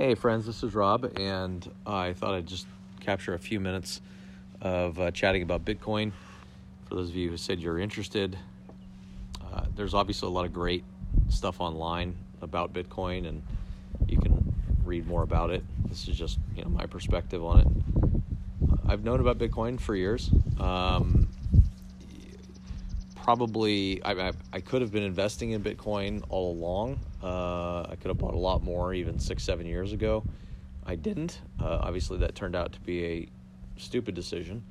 Hey, friends, this is Rob, and I thought I'd just capture a few minutes of uh, chatting about Bitcoin. For those of you who said you're interested, uh, there's obviously a lot of great stuff online about Bitcoin, and you can read more about it. This is just you know my perspective on it. I've known about Bitcoin for years. Um, probably I, I, I, could have been investing in Bitcoin all along. Uh, I could have bought a lot more even six, seven years ago. I didn't. Uh, obviously, that turned out to be a stupid decision.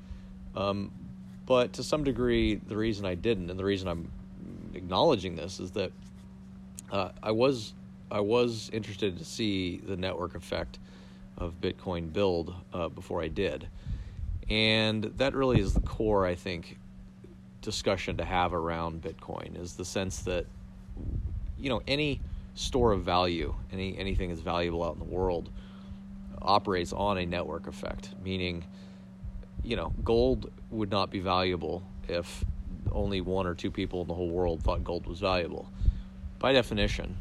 Um, but to some degree, the reason I didn't, and the reason I'm acknowledging this, is that uh, I was I was interested to see the network effect of Bitcoin build uh, before I did, and that really is the core, I think, discussion to have around Bitcoin is the sense that you know any store of value, any anything that's valuable out in the world operates on a network effect, meaning you know, gold would not be valuable if only one or two people in the whole world thought gold was valuable. By definition,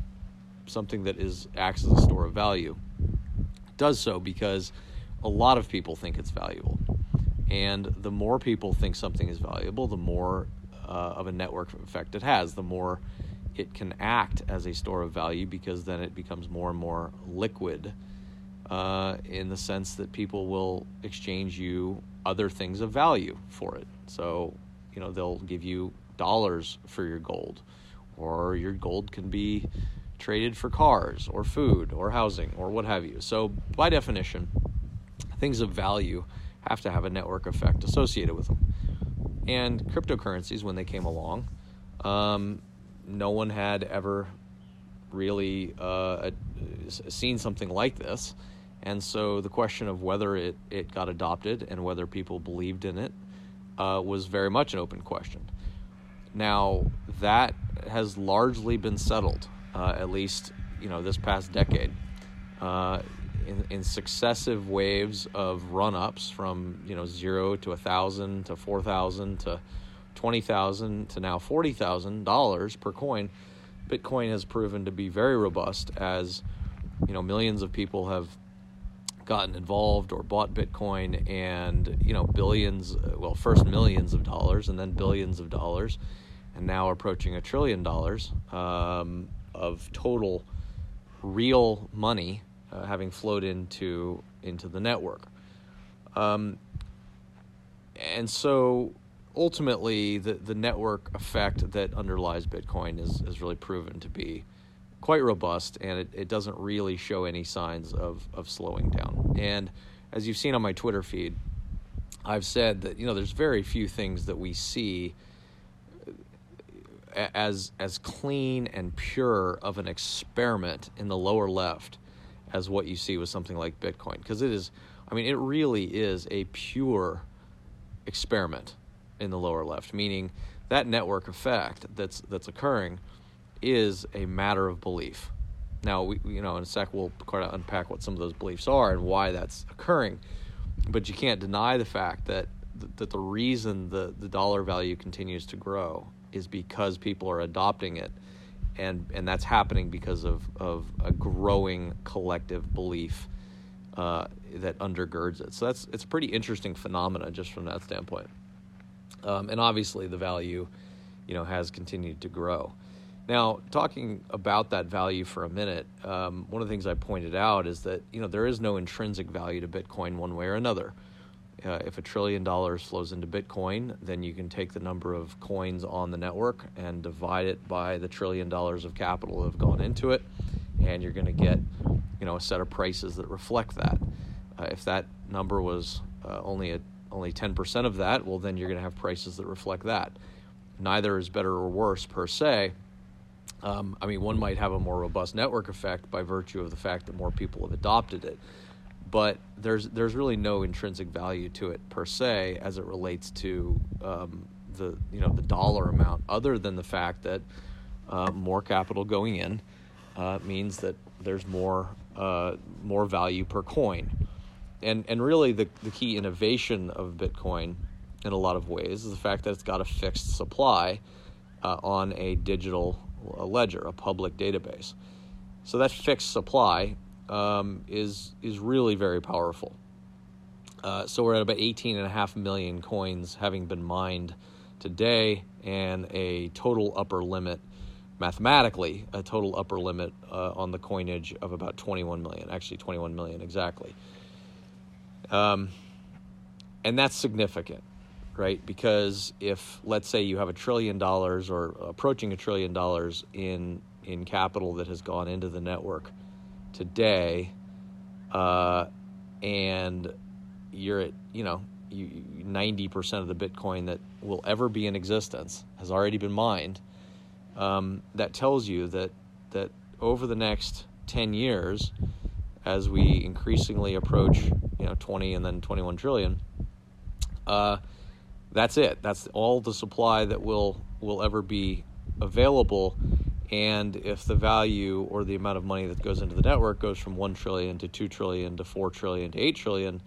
something that is acts as a store of value does so because a lot of people think it's valuable. And the more people think something is valuable, the more uh, of a network effect it has, the more it can act as a store of value because then it becomes more and more liquid uh, in the sense that people will exchange you other things of value for it. So, you know, they'll give you dollars for your gold, or your gold can be traded for cars or food or housing or what have you. So, by definition, things of value have to have a network effect associated with them. And cryptocurrencies, when they came along, um, no one had ever really uh, seen something like this. And so the question of whether it, it got adopted and whether people believed in it uh, was very much an open question. Now, that has largely been settled, uh, at least you know this past decade. Uh, in, in successive waves of run ups from you know zero to a thousand to four thousand to twenty thousand to now forty thousand dollars per coin, Bitcoin has proven to be very robust as you know millions of people have gotten involved or bought Bitcoin and you know billions well first millions of dollars and then billions of dollars and now approaching a trillion dollars um, of total real money uh, having flowed into into the network. Um, and so ultimately, the, the network effect that underlies Bitcoin is, is really proven to be quite robust and it, it doesn't really show any signs of, of slowing down. And as you've seen on my Twitter feed, I've said that you know there's very few things that we see as as clean and pure of an experiment in the lower left as what you see with something like Bitcoin because it is I mean it really is a pure experiment in the lower left meaning that network effect that's that's occurring is a matter of belief. Now we you know in a sec we'll kind of unpack what some of those beliefs are and why that's occurring but you can't deny the fact that that the reason the the dollar value continues to grow is because people are adopting it and and that's happening because of of a growing collective belief uh, that undergirds it. So that's it's a pretty interesting phenomena just from that standpoint. Um, and obviously, the value, you know, has continued to grow. Now, talking about that value for a minute, um, one of the things I pointed out is that you know there is no intrinsic value to Bitcoin one way or another. Uh, if a trillion dollars flows into Bitcoin, then you can take the number of coins on the network and divide it by the trillion dollars of capital that have gone into it, and you're going to get, you know, a set of prices that reflect that. Uh, if that number was uh, only a, only 10% of that, well, then you're going to have prices that reflect that. Neither is better or worse per se. Um, I mean, one might have a more robust network effect by virtue of the fact that more people have adopted it but there's there's really no intrinsic value to it per se as it relates to um, the you know the dollar amount, other than the fact that uh, more capital going in uh, means that there's more uh, more value per coin, and and really the the key innovation of Bitcoin in a lot of ways is the fact that it's got a fixed supply uh, on a digital ledger, a public database. So that fixed supply um, is is really very powerful. Uh, so we're at about 18 and a half million coins having been mined today, and a total upper limit, mathematically, a total upper limit uh, on the coinage of about 21 million. Actually, 21 million exactly. Um, and that's significant, right? Because if let's say you have a trillion dollars or approaching a trillion dollars in in capital that has gone into the network today, uh, and you're at you know ninety percent of the Bitcoin that will ever be in existence has already been mined. Um, that tells you that that over the next ten years, as we increasingly approach you know twenty and then twenty one trillion, uh, that's it. That's all the supply that will will ever be available and if the value or the amount of money that goes into the network goes from 1 trillion to 2 trillion to 4 trillion to 8 trillion,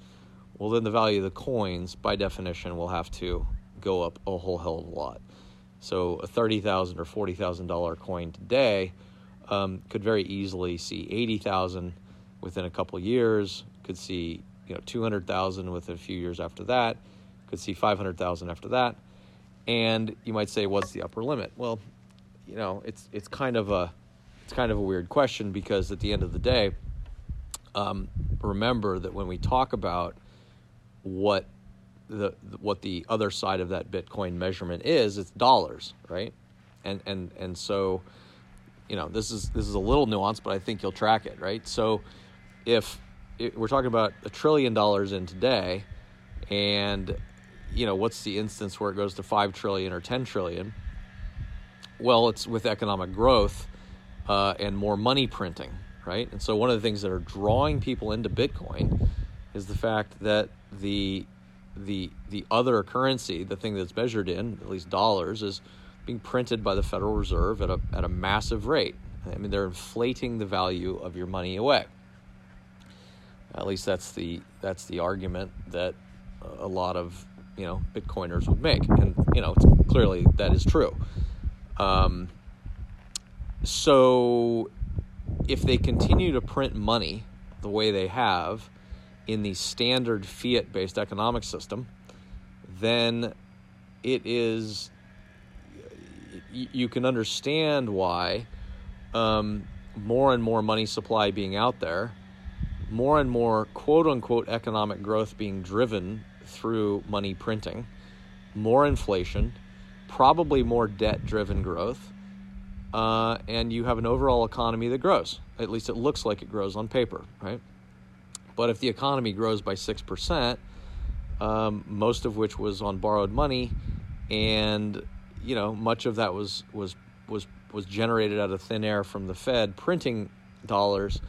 well, then the value of the coins, by definition, will have to go up a whole hell of a lot. So a 30,000 or $40,000 coin today um, could very easily see 80,000 within a couple years, could see you know 200,000 within a few years after that, could see 500,000 after that. And you might say, what's the upper limit? Well, you know, it's it's kind of a it's kind of a weird question because at the end of the day, um, remember that when we talk about what the what the other side of that Bitcoin measurement is, it's dollars, right? And and and so, you know, this is this is a little nuanced, but I think you'll track it, right? So, if it, we're talking about a trillion dollars in today, and you know, what's the instance where it goes to five trillion or ten trillion? Well, it's with economic growth uh, and more money printing, right? And so one of the things that are drawing people into Bitcoin is the fact that the the the other currency, the thing that's measured in at least dollars, is being printed by the Federal Reserve at a at a massive rate. I mean, they're inflating the value of your money away. At least that's the that's the argument that a lot of you know Bitcoiners would make, and you know clearly that is true. Um, so if they continue to print money the way they have in the standard fiat based economic system, then it is, you can understand why um, more and more money supply being out there, more and more quote unquote economic growth being driven through money printing, more inflation probably more debt driven growth, uh, and you have an overall economy that grows. At least it looks like it grows on paper, right? But if the economy grows by 6%, um, most of which was on borrowed money, and you know much of that was was was was generated out of thin air from the Fed printing dollars,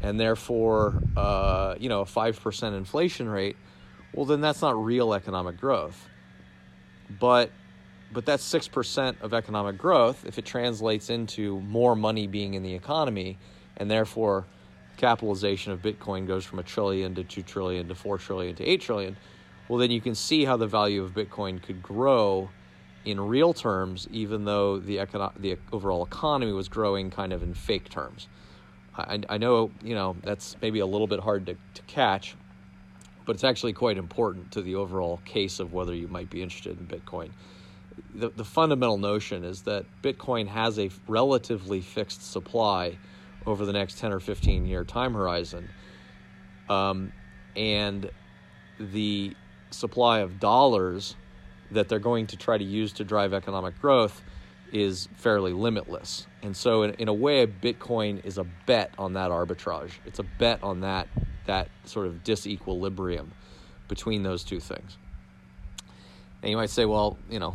and therefore uh, you know a five percent inflation rate. Well, then that's not real economic growth. But but that's 6% of economic growth if it translates into more money being in the economy and therefore capitalization of bitcoin goes from a trillion to 2 trillion to 4 trillion to 8 trillion. Well then you can see how the value of bitcoin could grow in real terms even though the econo- the overall economy was growing kind of in fake terms. I, I know you know that's maybe a little bit hard to, to catch but it's actually quite important to the overall case of whether you might be interested in bitcoin the, the fundamental notion is that Bitcoin has a relatively fixed supply over the next 10 or 15 year time horizon. Um, and the supply of dollars that they're going to try to use to drive economic growth is fairly limitless. And so, in, in a way, Bitcoin is a bet on that arbitrage. It's a bet on that, that sort of disequilibrium between those two things. And you might say, well, you know,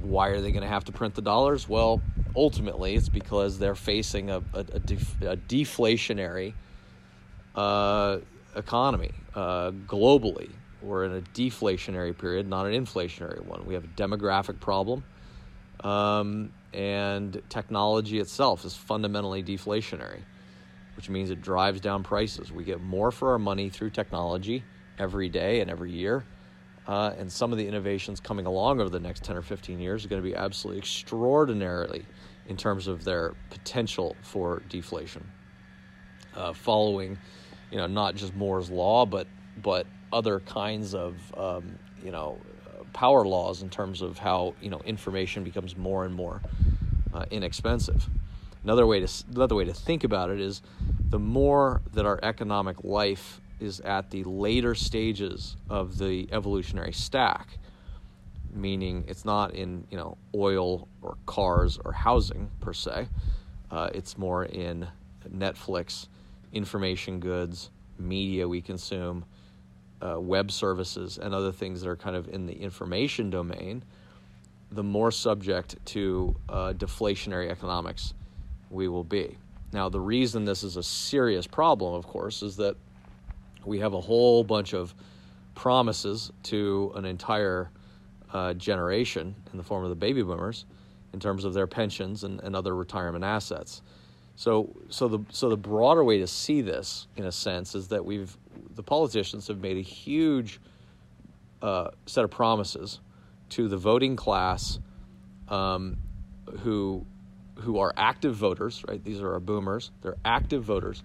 why are they going to have to print the dollars? Well, ultimately, it's because they're facing a, a, a, def, a deflationary uh, economy uh, globally. We're in a deflationary period, not an inflationary one. We have a demographic problem, um, and technology itself is fundamentally deflationary, which means it drives down prices. We get more for our money through technology every day and every year uh, and some of the innovations coming along over the next 10 or 15 years are going to be absolutely extraordinarily in terms of their potential for deflation. uh, following, you know, not just Moore's law, but but other kinds of um, you know power laws in terms of how you know information becomes more and more uh, inexpensive. Another way to another way to think about it is the more that our economic life is at the later stages of the evolutionary stack, meaning it's not in you know oil or cars or housing per se. Uh, it's more in Netflix, information goods, media we consume, uh, web services, and other things that are kind of in the information domain. The more subject to uh, deflationary economics we will be. Now, the reason this is a serious problem, of course, is that we have a whole bunch of promises to an entire uh, generation in the form of the baby boomers in terms of their pensions and, and other retirement assets. So, so the so the broader way to see this, in a sense, is that we've the politicians have made a huge uh, set of promises to the voting class, um, who who are active voters. Right, these are our boomers. They're active voters.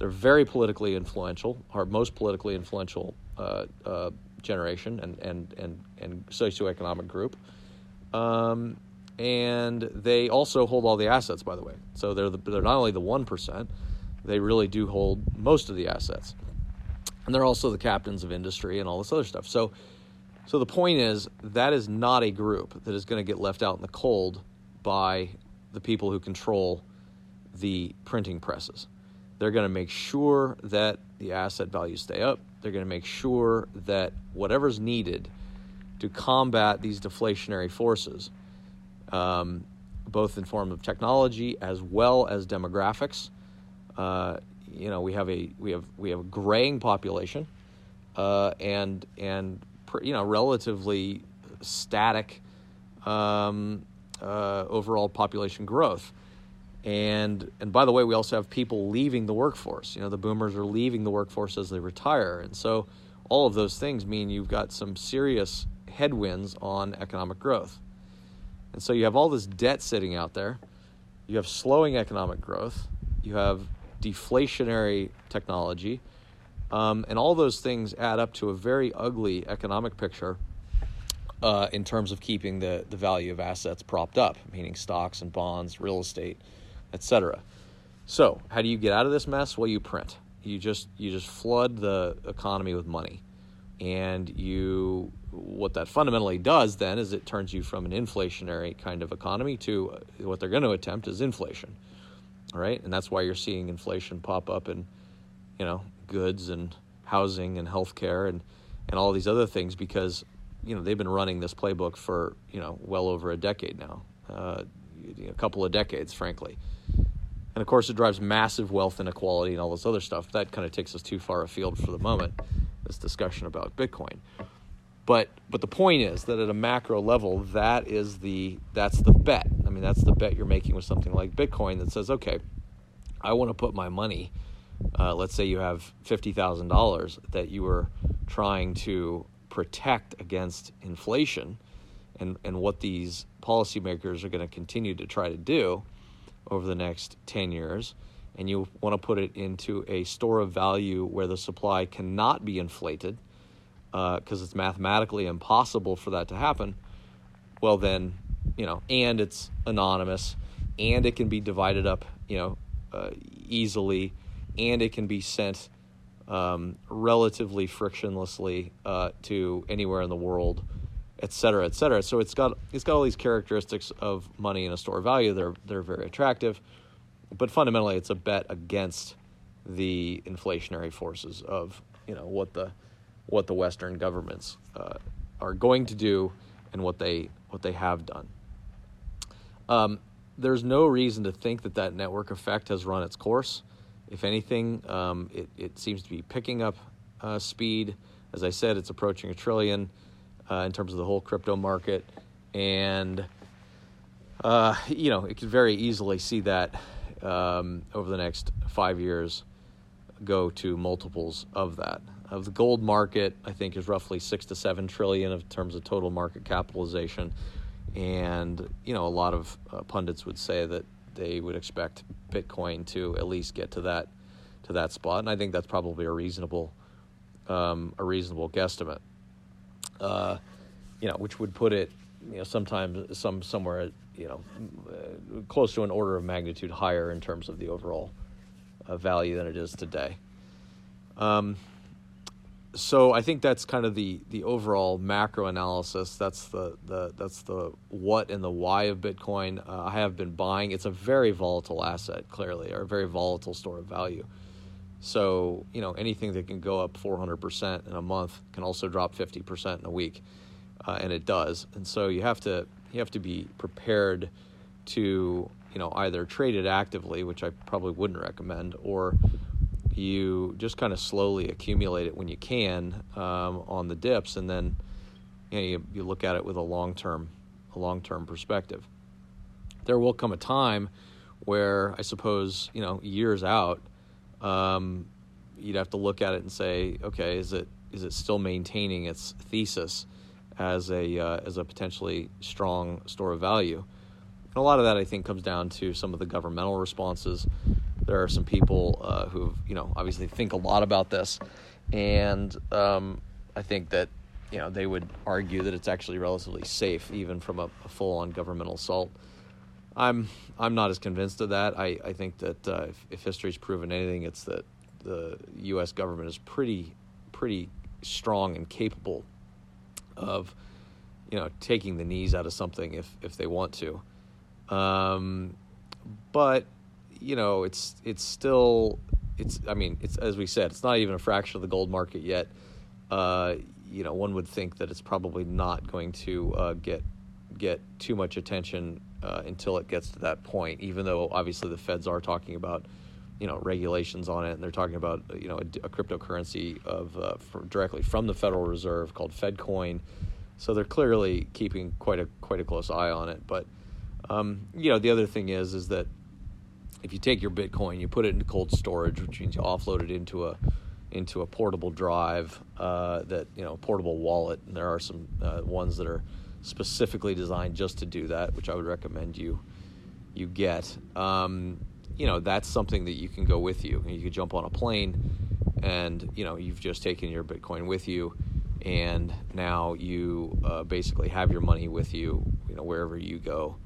They're very politically influential. Our most politically influential uh, uh, generation and and and and socioeconomic group. Um, and they also hold all the assets, by the way. So they're the, they're not only the one percent, they really do hold most of the assets, and they're also the captains of industry and all this other stuff. So, so the point is that is not a group that is going to get left out in the cold by the people who control the printing presses. They're going to make sure that the asset values stay up. They're going to make sure that whatever's needed to combat these deflationary forces, um, both in form of technology as well as demographics. Uh, you know, we have a we have we have a graying population, uh, and and you know relatively static um, uh, overall population growth. And and by the way, we also have people leaving the workforce. You know, the boomers are leaving the workforce as they retire, and so all of those things mean you've got some serious headwinds on economic growth. And so you have all this debt sitting out there. You have slowing economic growth. You have deflationary technology. Um, and all those things add up to a very ugly economic picture uh, in terms of keeping the, the value of assets propped up, meaning stocks and bonds, real estate, etc. So, how do you get out of this mess? Well, you print. You just you just flood the economy with money, and you what that fundamentally does then is it turns you from an inflationary kind of economy to uh, what they're going to attempt is inflation. Right, and that's why you're seeing inflation pop up in you know goods and housing and healthcare and and all these other things because you know they've been running this playbook for you know well over a decade now, uh, a couple of decades, frankly. And of course, it drives massive wealth inequality and all this other stuff. That kind of takes us too far afield for the moment. This discussion about Bitcoin, but but the point is that at a macro level, that is the that's the bet. I mean, that's the bet you're making with something like Bitcoin that says, okay, I want to put my money. Uh, let's say you have fifty thousand dollars that you were trying to protect against inflation, and and what these policymakers are going to continue to try to do over the next 10 years and you want to put it into a store of value where the supply cannot be inflated because uh, it's mathematically impossible for that to happen, well, then, you know, and it's anonymous and it can be divided up, you know, uh, easily and it can be sent um, relatively frictionlessly uh, to anywhere in the world et cetera, et cetera. So it's got it's got all these characteristics of money in a store of value. They're they're very attractive, but fundamentally, it's a bet against the inflationary forces of you know what the what the Western governments uh, are going to do and what they what they have done. Um, there's no reason to think that that network effect has run its course. If anything, um, it, it seems to be picking up uh, speed. As I said, it's approaching a trillion uh, in terms of the whole crypto market, and uh, you know it could very easily see that um, over the next five years go to multiples of that. Of the gold market, I think is roughly six to seven trillion in terms of total market capitalization, and you know a lot of uh, pundits would say that they would expect Bitcoin to at least get to that to that spot, and I think that's probably a reasonable um, a reasonable guesstimate. Uh, you know, which would put it, you know, sometimes some somewhere, you know, uh, close to an order of magnitude higher in terms of the overall uh, value than it is today. Um, so I think that's kind of the the overall macro analysis. That's the, the that's the what and the why of Bitcoin. Uh, I have been buying. It's a very volatile asset, clearly, or a very volatile store of value. So you know anything that can go up 400% in a month can also drop 50% in a week, uh, and it does. And so you have to you have to be prepared to you know either trade it actively, which I probably wouldn't recommend, or you just kind of slowly accumulate it when you can um, on the dips, and then you, know, you, you look at it with a long term a long term perspective. There will come a time where I suppose you know years out, um, you'd have to look at it and say, okay, is it is it still maintaining its thesis as a uh, as a potentially strong store of value? And a lot of that I think comes down to some of the governmental responses there are some people uh, who, you know, obviously think a lot about this, and um, I think that you know they would argue that it's actually relatively safe, even from a, a full-on governmental assault. I'm I'm not as convinced of that. I, I think that uh, if, if history's proven anything, it's that the U.S. government is pretty pretty strong and capable of you know taking the knees out of something if if they want to. Um, but you know, it's it's still it's I mean, it's as we said, it's not even a fraction of the gold market yet. Uh, you know, one would think that it's probably not going to uh, get get too much attention uh, until it gets to that point. Even though obviously the Feds are talking about you know regulations on it, and they're talking about you know a, a cryptocurrency of uh, for, directly from the Federal Reserve called FedCoin. So they're clearly keeping quite a quite a close eye on it. But um, you know the other thing is is that if you take your Bitcoin, you put it into cold storage, which means you offload it into a into a portable drive uh, that you know portable wallet. And there are some uh, ones that are specifically designed just to do that, which I would recommend you you get. Um, you know that's something that you can go with you. You could jump on a plane, and you know you've just taken your Bitcoin with you, and now you uh, basically have your money with you. You know wherever you go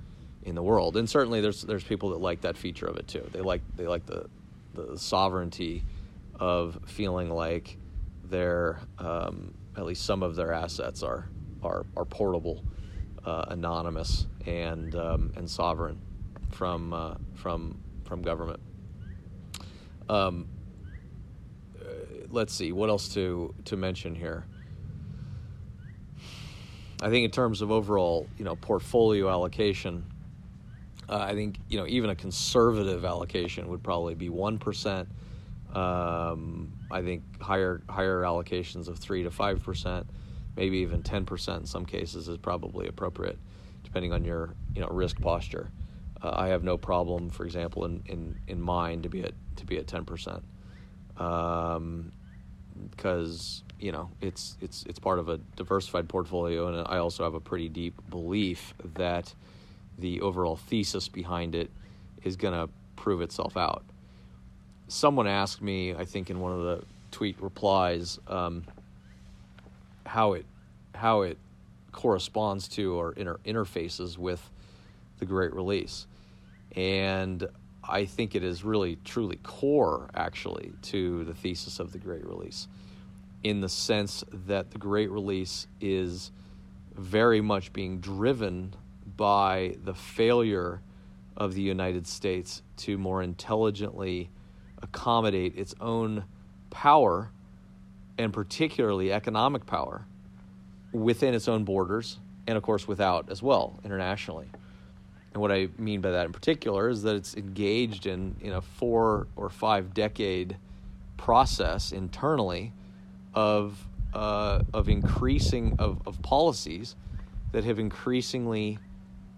in the world. And certainly there's there's people that like that feature of it too. They like they like the the sovereignty of feeling like their um, at least some of their assets are are are portable, uh, anonymous, and um, and sovereign from uh, from from government. Um, let's see what else to to mention here. I think in terms of overall, you know, portfolio allocation, uh, I think you know even a conservative allocation would probably be one percent. Um, I think higher higher allocations of three to five percent, maybe even ten percent in some cases is probably appropriate, depending on your you know risk posture. Uh, I have no problem, for example, in, in, in mine to be at to be at ten percent, because um, you know it's it's it's part of a diversified portfolio, and I also have a pretty deep belief that the overall thesis behind it is going to prove itself out. Someone asked me, I think in one of the tweet replies, um, how it how it corresponds to or inter- interfaces with the Great Release, and I think it is really truly core actually to the thesis of the Great Release, in the sense that the Great Release is very much being driven by the failure of the United States to more intelligently accommodate its own power, and particularly economic power, within its own borders, and of course without as well internationally. And what I mean by that in particular is that it's engaged in, in a four or five decade process internally of, uh, of increasing of, of policies that have increasingly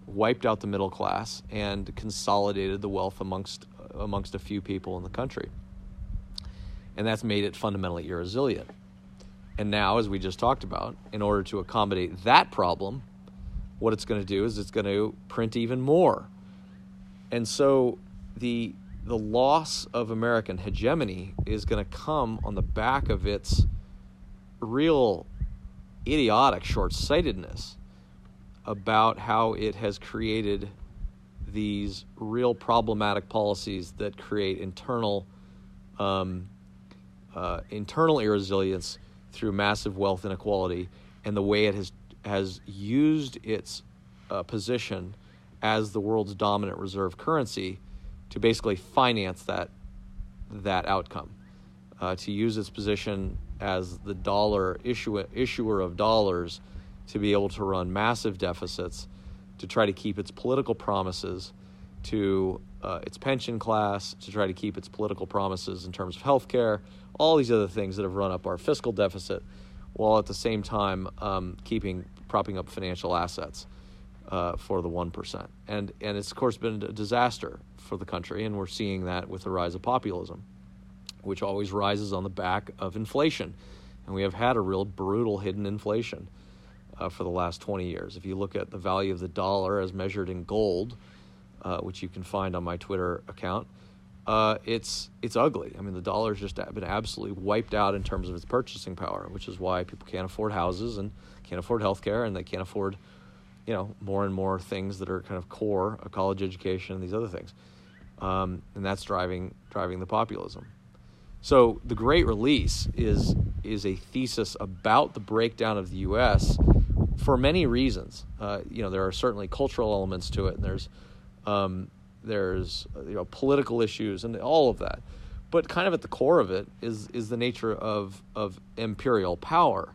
wiped out the middle class and consolidated the wealth amongst amongst a few people in the country. And that's made it fundamentally irresilient. And now, as we just talked about, in order to accommodate that problem, what it's going to do is it's going to print even more. And so the the loss of American hegemony is going to come on the back of its real idiotic short sightedness about how it has created these real problematic policies that create internal um, uh, internal irresilience through massive wealth inequality and the way it has has used its uh, position as the world's dominant reserve currency to basically finance that that outcome, uh, to use its position as the dollar issuer issuer of dollars to be able to run massive deficits, to try to keep its political promises to uh, its pension class, to try to keep its political promises in terms of health care, all these other things that have run up our fiscal deficit, while at the same time um, keeping propping up financial assets uh, for the one percent. And and it's of course been a disaster for the country, and we're seeing that with the rise of populism, which always rises on the back of inflation, and we have had a real brutal hidden inflation uh, for the last 20 years. If you look at the value of the dollar as measured in gold, uh, which you can find on my Twitter account, uh, it's it's ugly. I mean, the dollar's just been absolutely wiped out in terms of its purchasing power, which is why people can't afford houses and can't afford health care, and they can't afford, you know, more and more things that are kind of core, a college education, and these other things, um, and that's driving driving the populism. So the Great Release is is a thesis about the breakdown of the U.S. for many reasons. Uh, you know, there are certainly cultural elements to it, and there's um, there's you know political issues and all of that, but kind of at the core of it is is the nature of of imperial power,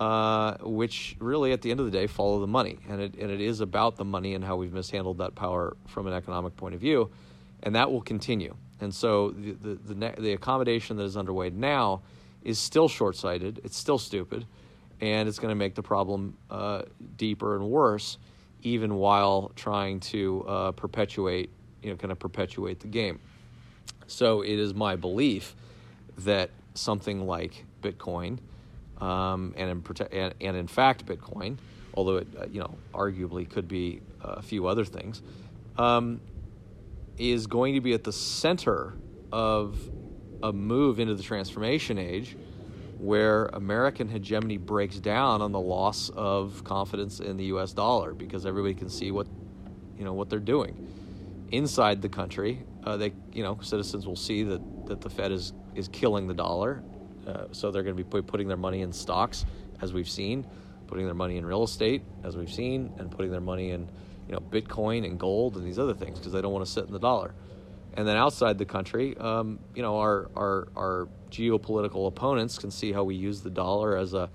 uh, which really at the end of the day follow the money, and it and it is about the money and how we've mishandled that power from an economic point of view, and that will continue. And so the the the, the accommodation that is underway now is still short sighted. It's still stupid, and it's going to make the problem uh, deeper and worse even while trying to uh, perpetuate, you know, kind of perpetuate the game. So it is my belief that something like Bitcoin, um, and, in, and, and, in fact Bitcoin, although it uh, you know arguably could be a few other things, um, is going to be at the center of a move into the transformation age where American hegemony breaks down on the loss of confidence in the U.S. dollar because everybody can see what you know what they're doing inside the country. Uh, they you know citizens will see that that the Fed is is killing the dollar, uh, so they're going to be putting their money in stocks as we've seen, putting their money in real estate as we've seen, and putting their money in you know Bitcoin and gold and these other things because they don't want to sit in the dollar. And then outside the country, um, you know, our, our, our geopolitical opponents can see how we use the dollar as a,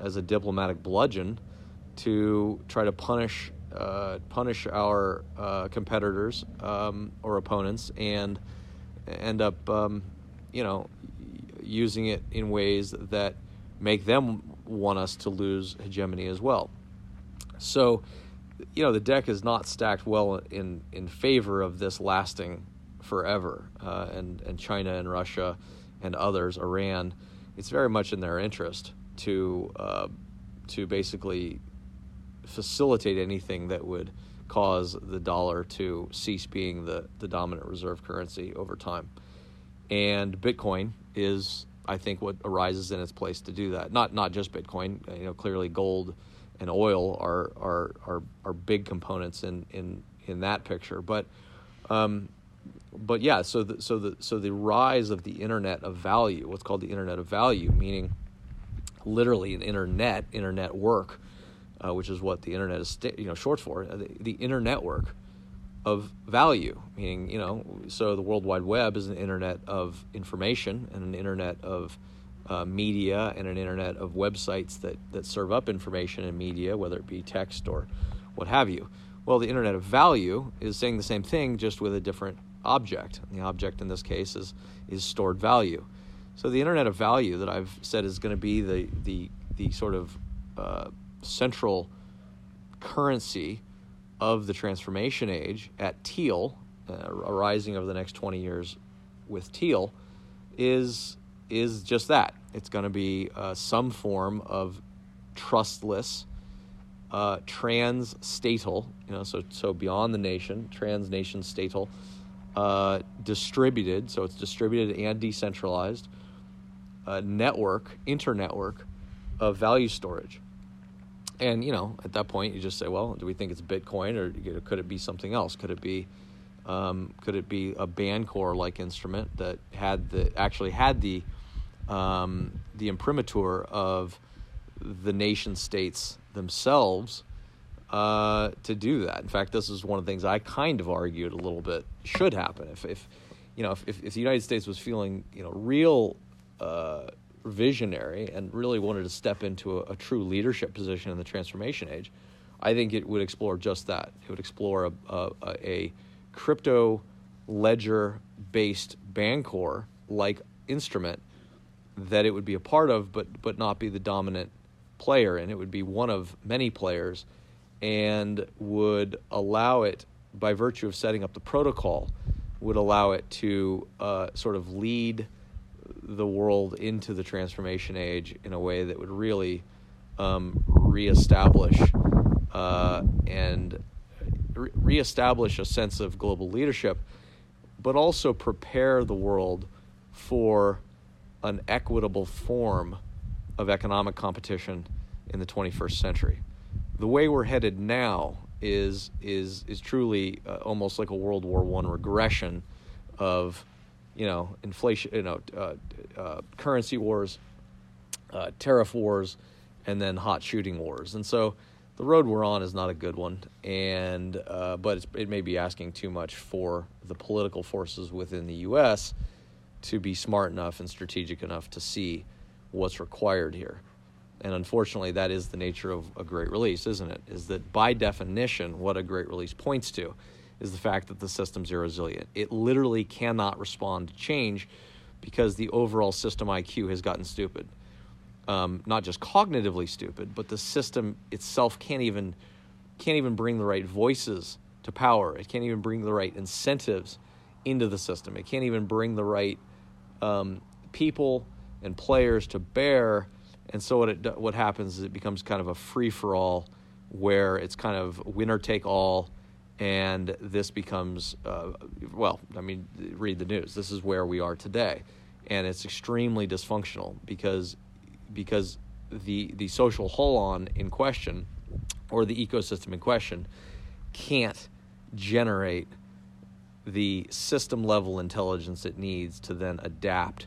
as a diplomatic bludgeon to try to punish, uh, punish our uh, competitors um, or opponents and end up, um, you know, using it in ways that make them want us to lose hegemony as well. So, you know, the deck is not stacked well in, in favor of this lasting forever, uh, and and China and Russia and others, Iran, it's very much in their interest to uh, to basically facilitate anything that would cause the dollar to cease being the, the dominant reserve currency over time. And Bitcoin is, I think, what arises in its place to do that. Not not just Bitcoin. You know, clearly gold and oil are are are, are big components in in in that picture, but um, but yeah, so the, so the so the rise of the internet of value, what's called the internet of value, meaning literally an internet, internet work, uh, which is what the internet is you know short for, uh, the, the internet work of value, meaning you know, so the World Wide Web is an internet of information and an internet of uh, media and an internet of websites that that serve up information and media, whether it be text or what have you. Well, the internet of value is saying the same thing, just with a different object. And the object in this case is, is stored value. So the Internet of Value that I've said is going to be the, the, the sort of uh, central currency of the transformation age at Teal, uh, arising over the next 20 years with Teal, is, is just that. It's going to be uh, some form of trustless, uh, trans-statal, you know, so, so beyond the nation, trans-nation statal uh, distributed, so it's distributed and decentralized, uh, network, internetwork of value storage. And you know, at that point, you just say, well, do we think it's Bitcoin, or could it be something else? Could it be, um, could it be a Bancor like instrument that had the actually had the um, the imprimatur of the nation states themselves uh, to do that. In fact, this is one of the things I kind of argued a little bit should happen. If, if you know, if, if the United States was feeling, you know, real uh, visionary and really wanted to step into a, a, true leadership position in the transformation age, I think it would explore just that. It would explore a, a, a crypto ledger based Bancor like instrument that it would be a part of, but but not be the dominant player, and it would be one of many players, and would allow it by virtue of setting up the protocol, would allow it to uh, sort of lead the world into the transformation age in a way that would really um, reestablish uh, and re- reestablish a sense of global leadership, but also prepare the world for an equitable form of economic competition in the 21st century. The way we're headed now is is is truly uh, almost like a World War One regression of you know inflation, you know uh, uh, currency wars, uh, tariff wars, and then hot shooting wars. And so the road we're on is not a good one, and uh, but it may be asking too much for the political forces within the U.S. to be smart enough and strategic enough to see what's required here. And unfortunately, that is the nature of a great release, isn't it? Is that by definition, what a great release points to is the fact that the system's irresilient. It literally cannot respond to change because the overall system IQ has gotten stupid. Um, not just cognitively stupid, but the system itself can't even can't even bring the right voices to power. It can't even bring the right incentives into the system. It can't even bring the right um, people and players to bear. And so what it what happens is it becomes kind of a free for all, where it's kind of winner take all, and this becomes uh, well. I mean, read the news. This is where we are today, and it's extremely dysfunctional because because the the social holon in question or the ecosystem in question can't generate the system level intelligence it needs to then adapt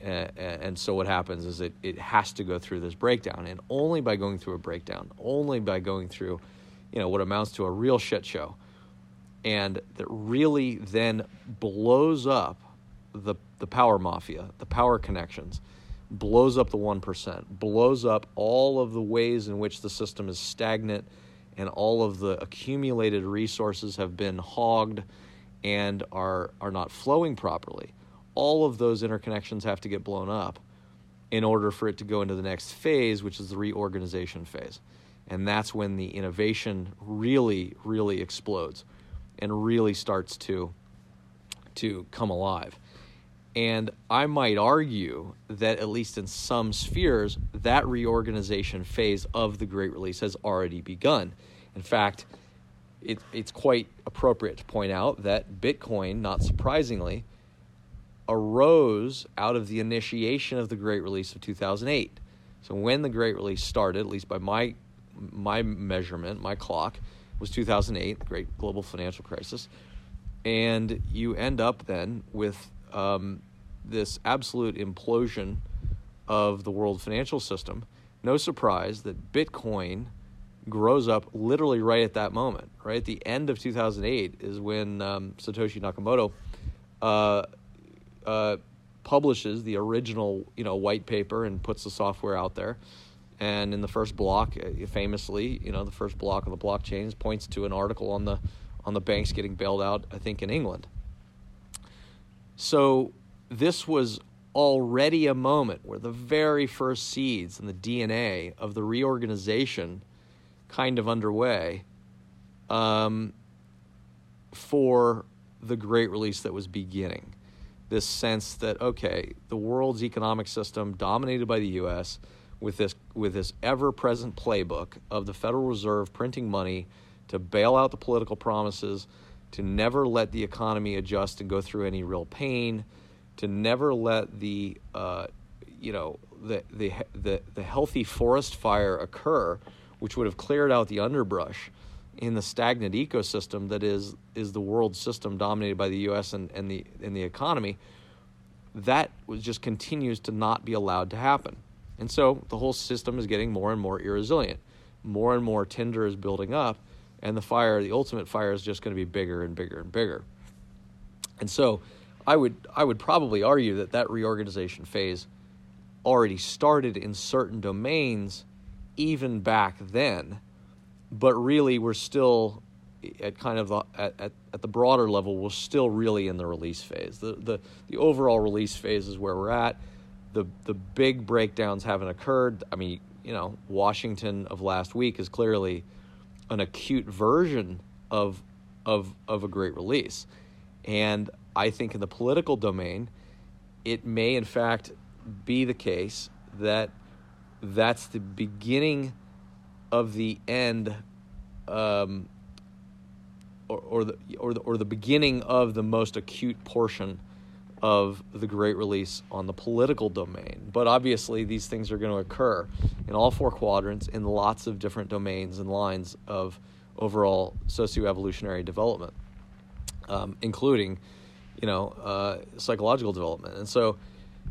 and so what happens is it, it has to go through this breakdown and only by going through a breakdown only by going through you know what amounts to a real shit show and that really then blows up the the power mafia the power connections blows up the 1% blows up all of the ways in which the system is stagnant and all of the accumulated resources have been hogged and are are not flowing properly all of those interconnections have to get blown up in order for it to go into the next phase, which is the reorganization phase. And that's when the innovation really, really explodes and really starts to, to come alive. And I might argue that, at least in some spheres, that reorganization phase of the Great Release has already begun. In fact, it, it's quite appropriate to point out that Bitcoin, not surprisingly, arose out of the initiation of the Great Release of 2008. So when the Great Release started, at least by my my measurement, my clock was 2008, the Great Global Financial Crisis, and you end up then with um, this absolute implosion of the world financial system. No surprise that Bitcoin grows up literally right at that moment. Right at the end of 2008 is when um, Satoshi Nakamoto uh, uh, publishes the original, you know, white paper and puts the software out there. And in the first block, uh, famously, you know, the first block of the blockchains points to an article on the on the banks getting bailed out. I think in England. So this was already a moment where the very first seeds and the DNA of the reorganization kind of underway um, for the great release that was beginning this sense that okay, the world's economic system dominated by the U.S. with this with this ever-present playbook of the Federal Reserve printing money to bail out the political promises, to never let the economy adjust and go through any real pain, to never let the uh, you know the, the the the healthy forest fire occur, which would have cleared out the underbrush in the stagnant ecosystem that is is the world system dominated by the U.S. and, and the and the economy. That just continues to not be allowed to happen, and so the whole system is getting more and more irresilient. More and more tinder is building up, and the fire, the ultimate fire, is just going to be bigger and bigger and bigger. And so, I would I would probably argue that that reorganization phase already started in certain domains, even back then but really we're still at kind of the, at, at, at, the broader level we're still really in the release phase. The, the the overall release phase is where we're at. The the big breakdowns haven't occurred. I mean you know washington of last week is clearly an acute version of of of a great release. And i think in the political domain it may in fact be the case that that's the beginning of the end um, or, or, the, or, the, or the beginning of the most acute portion of the Great Release on the political domain. But obviously, these things are going to occur in all four quadrants in lots of different domains and lines of overall socioevolutionary development, um, including, you know, uh, psychological development. And so,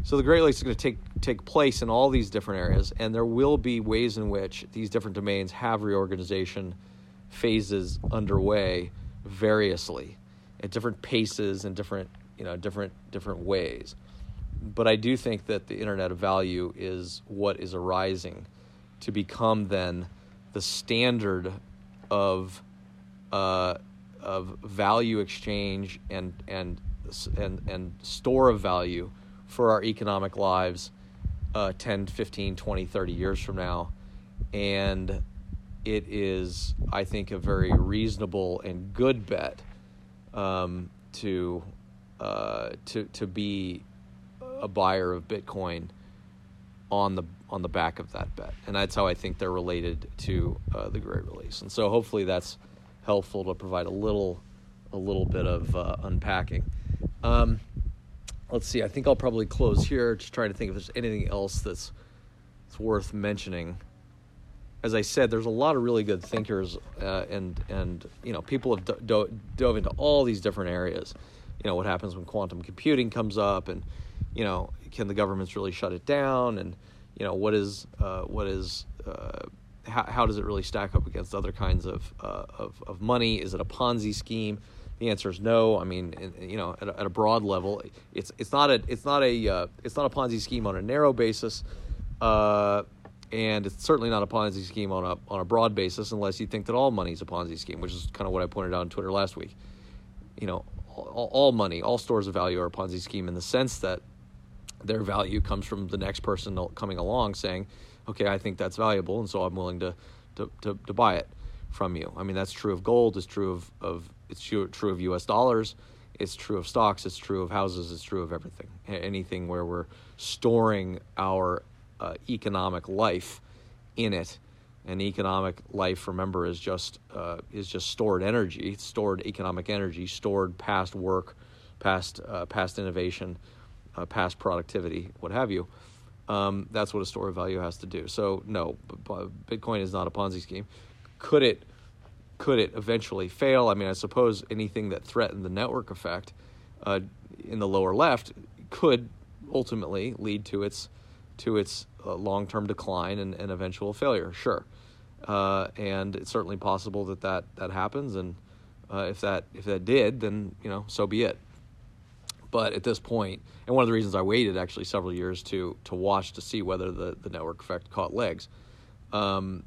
so the Great Release is going to take take place in all these different areas, and there will be ways in which these different domains have reorganization phases underway variously at different paces and different you know different different ways. But I do think that the Internet of Value is what is arising to become then the standard of uh, of value exchange and and and and store of value for our economic lives uh, 10, 15, 20, 30 years from now. And it is, I think, a very reasonable and good bet um, to, uh, to, to be a buyer of Bitcoin on the on the back of that bet, and that's how I think they're related to uh, the Great Release. And so, hopefully, that's helpful to provide a little a little bit of uh, unpacking. Um, let's see. I think I'll probably close here. Just trying to think if there's anything else that's, that's worth mentioning. As I said, there's a lot of really good thinkers, uh, and and you know people have do- dove into all these different areas. You know what happens when quantum computing comes up, and you know can the governments really shut it down, and you know what is uh, what is uh, how, how does it really stack up against other kinds of, uh, of of money? Is it a Ponzi scheme? The answer is no. I mean, you know, at a, at a broad level, it's it's not a it's not a uh, it's not a Ponzi scheme on a narrow basis, uh, and it's certainly not a Ponzi scheme on a on a broad basis, unless you think that all money is a Ponzi scheme, which is kind of what I pointed out on Twitter last week. You know, all, all money, all stores of value are a Ponzi scheme in the sense that their value comes from the next person coming along saying, "Okay, I think that's valuable, and so I'm willing to to, to, to buy it." from you. I mean, that's true of gold, it's true of, of it's true, of US dollars, it's true of stocks, it's true of houses, it's true of everything. Anything where we're storing our uh, economic life in it. And economic life, remember, is just uh, is just stored energy, stored economic energy, stored past work, past uh, past innovation, uh, past productivity, what have you. Um, that's what a store of value has to do. So no, Bitcoin is not a Ponzi scheme could it could it eventually fail? I mean, I suppose anything that threatened the network effect uh, in the lower left could ultimately lead to its to its uh, long term decline and, and eventual failure. Sure, uh, and it's certainly possible that that, that happens. And uh, if that if that did, then you know, so be it. But at this point, and one of the reasons I waited actually several years to to watch to see whether the, the network effect caught legs. Um,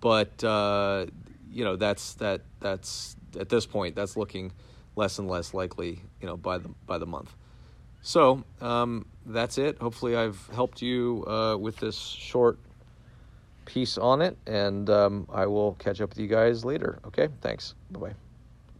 but uh, you know that's that that's at this point that's looking less and less likely you know by the by the month. So um, that's it. Hopefully i've helped you uh, with this short piece on it and um, i will catch up with you guys later. Okay thanks. Bye bye